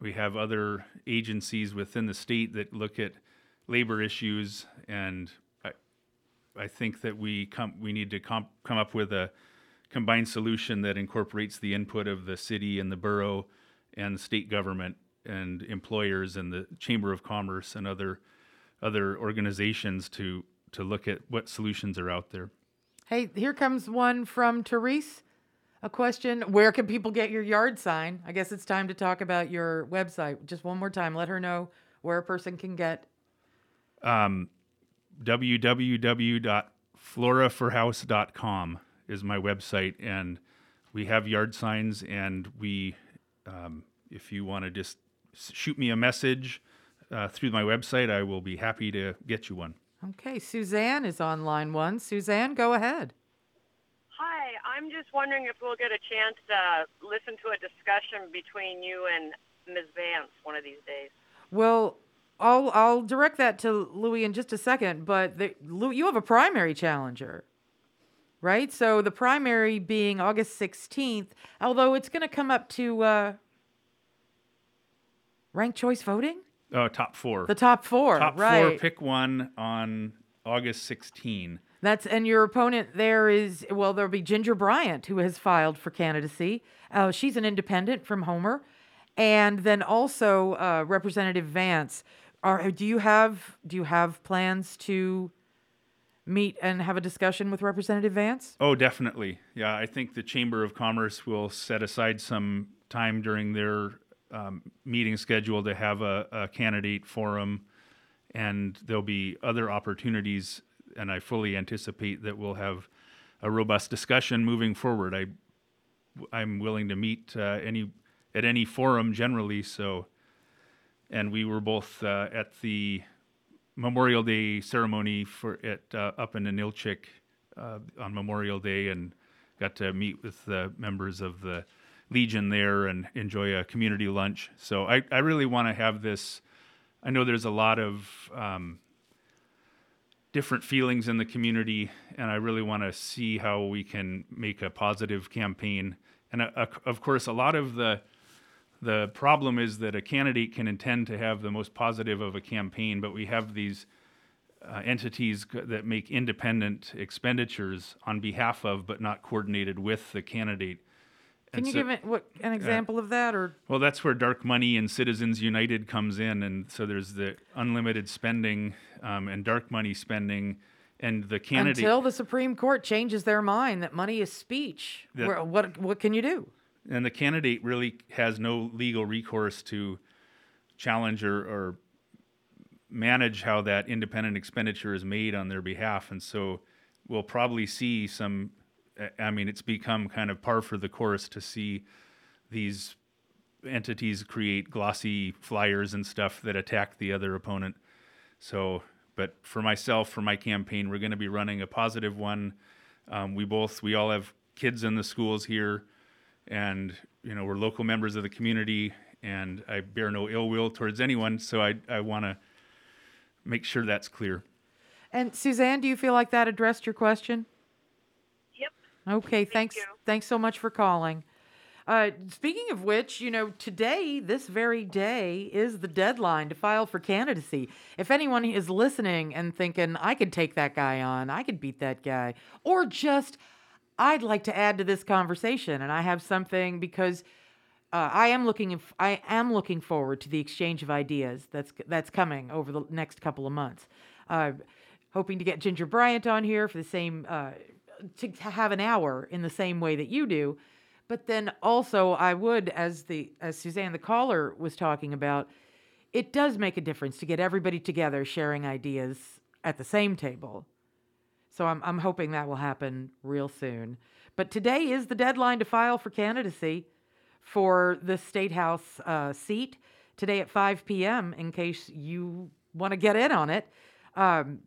We have other agencies within the state that look at labor issues, and I, I think that we come we need to com- come up with a combined solution that incorporates the input of the city and the borough and state government and employers and the Chamber of Commerce and other other organizations to to look at what solutions are out there. Hey, here comes one from Therese. a question. Where can people get your yard sign? I guess it's time to talk about your website. Just one more time. Let her know where a person can get. Um, www.floraforhouse.com is my website, and we have yard signs. And we, um, if you want to just shoot me a message uh, through my website, I will be happy to get you one. Okay, Suzanne is on line one. Suzanne, go ahead. Hi, I'm just wondering if we'll get a chance to listen to a discussion between you and Ms. Vance one of these days. Well, I'll I'll direct that to Louis in just a second. But the, Lou, you have a primary challenger, right? So the primary being August sixteenth. Although it's going to come up to uh, ranked choice voting, Uh, top four. the top four, top right? four. Pick one on August 16. That's and your opponent there is well, there'll be Ginger Bryant who has filed for candidacy. Uh, she's an independent from Homer, and then also uh, Representative Vance. Are do you have do you have plans to meet and have a discussion with Representative Vance? Oh, definitely. Yeah, I think the Chamber of Commerce will set aside some time during their um, meeting schedule to have a, a candidate forum, and there'll be other opportunities. And I fully anticipate that we'll have a robust discussion moving forward. I, I'm willing to meet uh, any at any forum generally. So, and we were both uh, at the Memorial Day ceremony for at uh, up in Ninilchik uh, on Memorial Day and got to meet with the members of the Legion there and enjoy a community lunch. So I, I really want to have this. I know there's a lot of um, different feelings in the community, and I really want to see how we can make a positive campaign. And uh, of course, a lot of the the problem is that a candidate can intend to have the most positive of a campaign, but we have these uh, entities that make independent expenditures on behalf of, but not coordinated with the candidate. Can And you so- give it what an example of that or well, that's where Dark Money and Citizens United comes in, and so there's the unlimited spending um, and dark money spending, and the candidate. until the Supreme Court changes their mind that money is speech? What what can you do? And the candidate really has no legal recourse to challenge or, or manage how that independent expenditure is made on their behalf. And so we'll probably see some I- mean it's become kind of par for the course to see these entities create glossy flyers and stuff that attack the other opponent. So but for myself for my campaign we're going to be running a positive one. Um, we both we all have kids in the schools here and you know we're local members of the community and i bear no ill will towards anyone so i, I want to make sure that's clear And Suzanne, do you feel like that addressed your question? Yep. Okay, thanks. you. Thanks so much for calling. Uh, speaking of which, you know, today, this very day, is the deadline to file for candidacy. If anyone is listening and thinking, I could take that guy on, I could beat that guy, or just, I'd like to add to this conversation, and I have something because uh, I am looking, I am looking forward to the exchange of ideas that's that's coming over the next couple of months. Uh, hoping to get Ginger Bryant on here for the same uh, to to have an hour in the same way that you do. But then also, I would, as the as Suzanne the caller was talking about, it does make a difference to get everybody together sharing ideas at the same table. So I'm I'm hoping that will happen real soon. But today is the deadline to file for candidacy for the state house uh, seat today at 5 p.m. In case you want to get in on it. Um,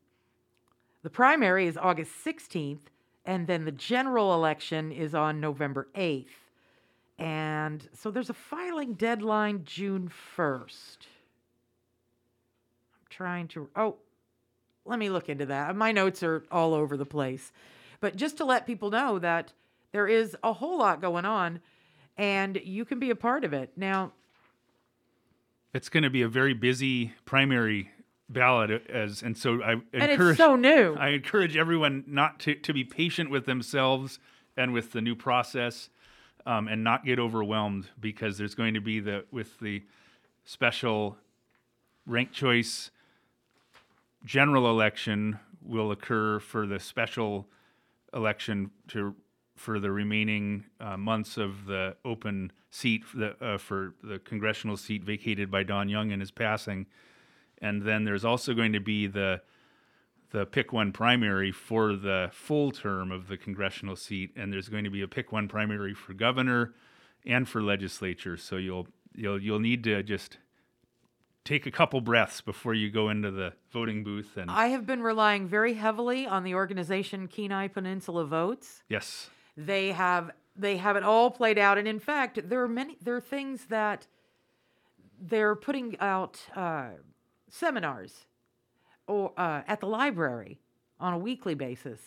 the primary is August 16th, and then the general election is on November 8th. And so there's a filing deadline June 1st. I'm trying to, oh, let me look into that. My notes are all over the place. But just to let people know that there is a whole lot going on and you can be a part of it. Now, it's going to be a very busy primary ballot as and so i and encourage it's so new. I encourage everyone not to, to be patient with themselves and with the new process um, and not get overwhelmed because there's going to be the with the special ranked choice general election will occur for the special election to for the remaining uh, months of the open seat for the, uh, for the congressional seat vacated by Don Young in his passing. And then there's also going to be the the pick one primary for the full term of the congressional seat, and there's going to be a pick one primary for governor and for legislature. So you'll you'll you'll need to just take a couple breaths before you go into the voting booth. And I have been relying very heavily on the organization Kenai Peninsula Votes. yes, They have they have it all played out, and in fact, there are many there are things that they're putting out uh, seminars or uh, at the library on a weekly basis.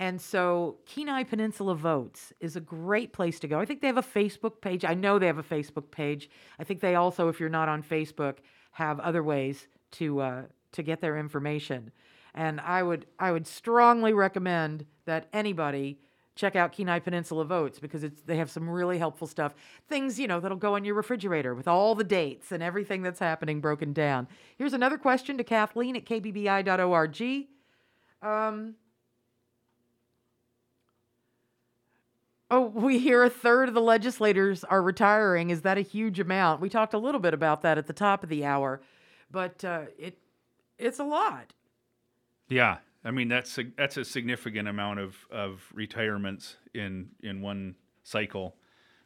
And so Kenai Peninsula Votes is a great place to go. I think they have a Facebook page. I know they have a Facebook page. I think they also, if you're not on Facebook, have other ways to uh, to get their information. And I would I would strongly recommend that anybody check out Kenai Peninsula Votes because it's they have some really helpful stuff. Things, you know, that'll go on your refrigerator with all the dates and everything that's happening broken down. Here's another question to Kathleen at kbbi.org. Um, oh, we hear a third of the legislators are retiring. Is that a huge amount? We talked a little bit about that at the top of the hour, but uh, it it's a lot. yeah. I mean that's a, that's a significant amount of of retirements in in one cycle,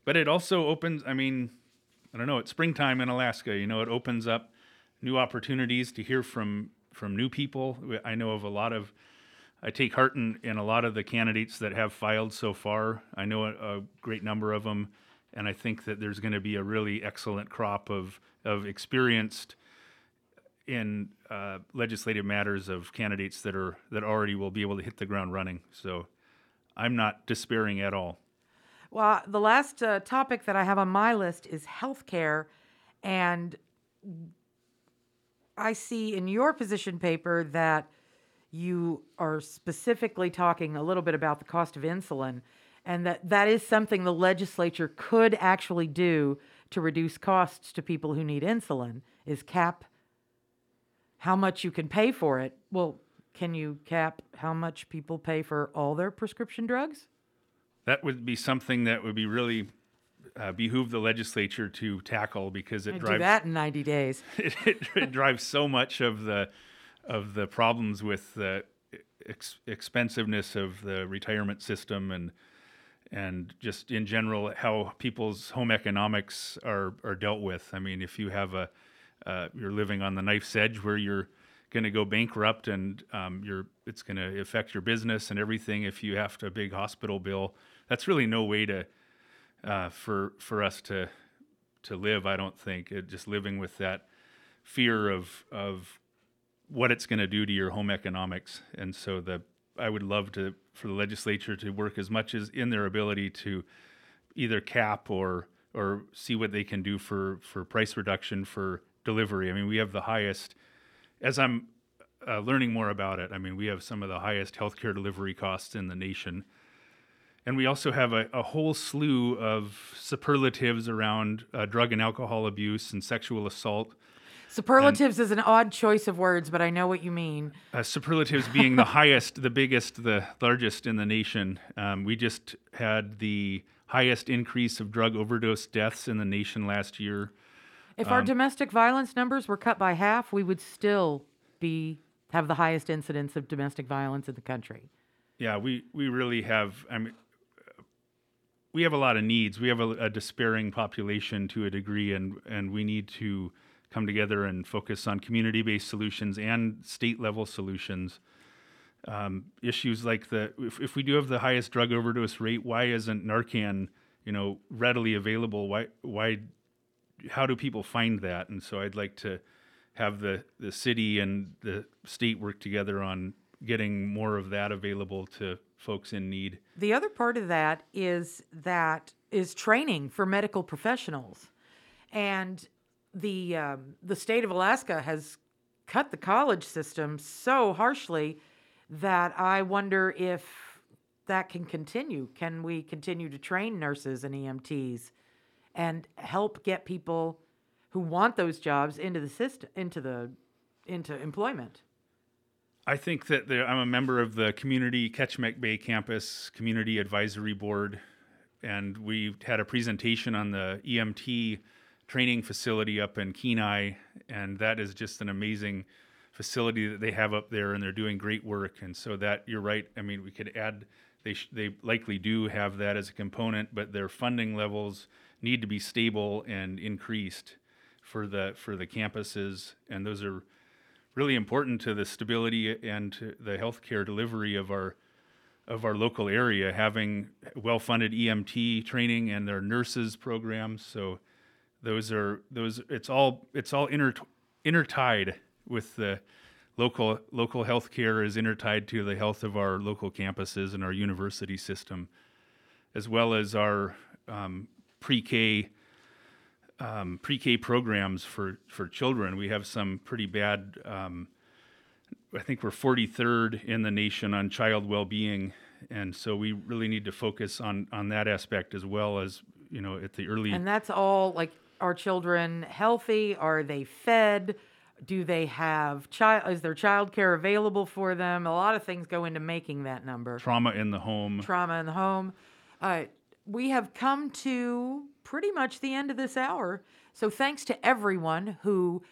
but it also opens. I mean, I don't know. It's springtime in Alaska. You know, it opens up new opportunities to hear from from new people. I know of a lot of. I take heart in, in a lot of the candidates that have filed so far. I know a, a great number of them, and I think that there's going to be a really excellent crop of of experienced in uh, legislative matters of candidates that are that already will be able to hit the ground running. So I'm not despairing at all. Well, the last uh, topic that I have on my list is healthcare, and I see in your position paper that you are specifically talking a little bit about the cost of insulin, and that that is something the legislature could actually do to reduce costs to people who need insulin. Is cap how much you can pay for it? Well, can you cap how much people pay for all their prescription drugs? That would be something that would be really uh, behoove the legislature to tackle because it I drives that in 90 days. it, it, it drives so much of the of the problems with the ex- expensiveness of the retirement system and and just in general how people's home economics are are dealt with. I mean, if you have a uh, you're living on the knife's edge where you're going to go bankrupt and um, you're it's going to affect your business and everything if you have to a big hospital bill. That's really no way to uh, for for us to to live. I don't think it, just living with that fear of of what it's going to do to your home economics. And so the I would love to for the legislature to work as much as in their ability to either cap or or see what they can do for for price reduction for delivery. I mean, we have the highest as I'm uh, learning more about it. I mean, we have some of the highest healthcare delivery costs in the nation. And we also have a, a whole slew of superlatives around uh, drug and alcohol abuse and sexual assault. Superlatives is an odd choice of words, but I know what you mean. Uh, superlatives being the highest, the biggest, the largest in the nation. Um, we just had the highest increase of drug overdose deaths in the nation last year. If Um, our domestic violence numbers were cut by half, we would still be have the highest incidence of domestic violence in the country. Yeah, we, we really have. I mean, we have a lot of needs. We have a, a despairing population to a degree, and and we need to come together and focus on community-based solutions and state-level solutions. Um, issues like the if, if we do have the highest drug overdose rate, why isn't Narcan, you know, readily available? Why why how do people find that? And so I'd like to have the the city and the state work together on getting more of that available to folks in need. The other part of that is that is training for medical professionals, and the um, the state of Alaska has cut the college system so harshly that I wonder if that can continue. Can we continue to train nurses and EMTs and help get people who want those jobs into the system into the into employment? I think that there, I'm a member of the community Kachemak Bay Campus Community Advisory Board, and we had a presentation on the EMT training facility up in Kenai, and that is just an amazing facility that they have up there, and they're doing great work. And so that you're right. I mean, we could add. They sh- they likely do have that as a component, but their funding levels need to be stable and increased for the for the campuses, and those are really important to the stability and the healthcare delivery of our of our local area, having well-funded EMT training and their nurses programs. So those are those. It's all it's all inter, intertied with the local local healthcare is intertied to the health of our local campuses and our university system, as well as our um, pre-K um, pre-K programs for for children. We have some pretty bad. Um, I think we're 43rd in the nation on child well-being, and so we really need to focus on on that aspect as well as you know at the early. And that's all like are children healthy? Are they fed? Do they have child? Is there child care available for them? A lot of things go into making that number. trauma in the home. Trauma in the home. Uh, we have come to pretty much the end of this hour. So thanks to everyone who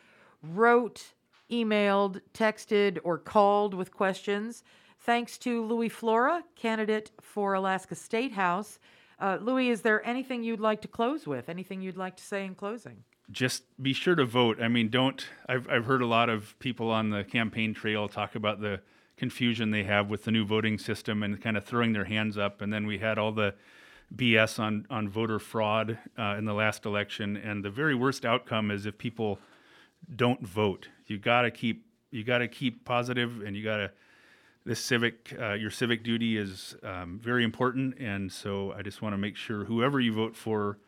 wrote, emailed, texted, or called with questions. Thanks to Louis Flora, candidate for Alaska State House. Uh, Louis, is there anything you'd like to close with? Anything you'd like to say in closing? just be sure to vote. I mean, don't. I've I've heard a lot of people on the campaign trail talk about the confusion they have with the new voting system and kind of throwing their hands up. And then we had all the BS on on voter fraud uh, in the last election. And the very worst outcome is if people don't vote. You got to keep you got to keep positive, and you got to this civic uh, your civic duty is um, very important. And so I just want to make sure whoever you vote for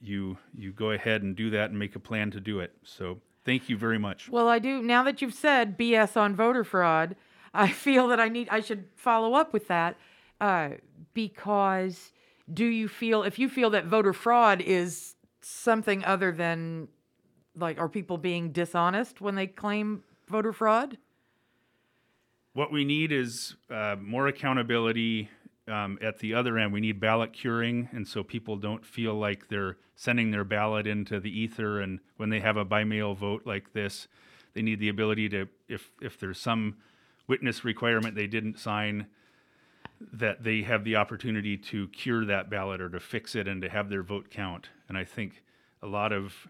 you you go ahead and do that and make a plan to do it. So thank you very much. Well, I do. Now that you've said BS on voter fraud, I feel that I need. I should follow up with that uh, because do you feel if you feel that voter fraud is something other than like are people being dishonest when they claim voter fraud? What we need is uh, more accountability. Um, at the other end, we need ballot curing, and so people don't feel like they're sending their ballot into the ether. And when they have a by mail vote like this, they need the ability to, if if there's some witness requirement they didn't sign, that they have the opportunity to cure that ballot or to fix it and to have their vote count. And I think a lot of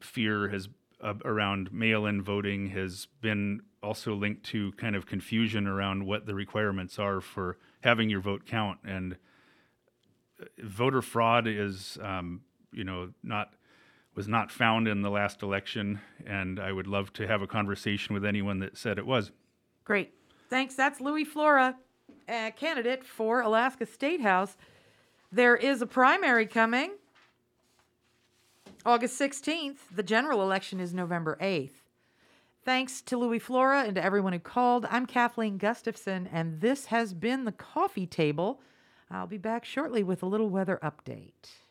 fear has uh, around mail-in voting has been also linked to kind of confusion around what the requirements are for having your vote count and uh, voter fraud is um, you know not was not found in the last election and i would love to have a conversation with anyone that said it was Great. Thanks. That's Louis Flora, candidate for Alaska State House. There is a primary coming August 16th. The general election is November 8th. Thanks to Louis Flora and to everyone who called. I'm Kathleen Gustafson, and this has been the coffee table. I'll be back shortly with a little weather update.